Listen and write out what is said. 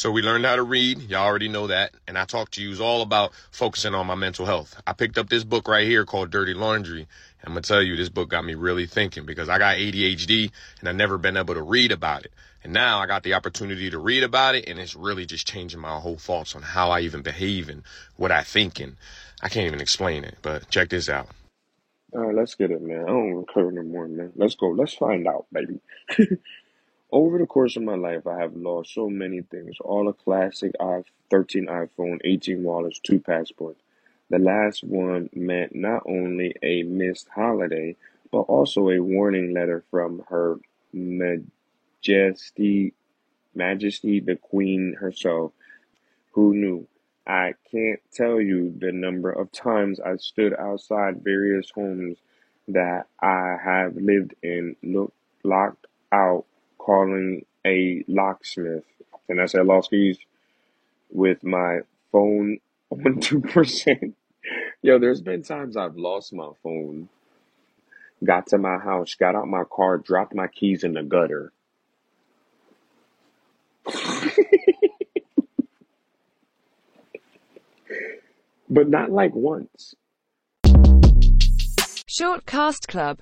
So we learned how to read. Y'all already know that. And I talked to you all about focusing on my mental health. I picked up this book right here called Dirty Laundry. I'm going to tell you, this book got me really thinking because I got ADHD and I've never been able to read about it. And now I got the opportunity to read about it and it's really just changing my whole thoughts on how I even behave and what I think. And I can't even explain it, but check this out. All right, let's get it, man. I don't want to recur no more, man. Let's go. Let's find out, baby. Over the course of my life, I have lost so many things. All a classic i 13 iPhone, 18 wallets, two passports. The last one meant not only a missed holiday, but also a warning letter from Her Majesty, Majesty the Queen herself. Who knew? I can't tell you the number of times I stood outside various homes that I have lived in, looked locked out calling a locksmith, and I said lost keys with my phone on two percent. Yo, there's been times I've lost my phone, got to my house, got out my car, dropped my keys in the gutter. but not like once. Short Cast Club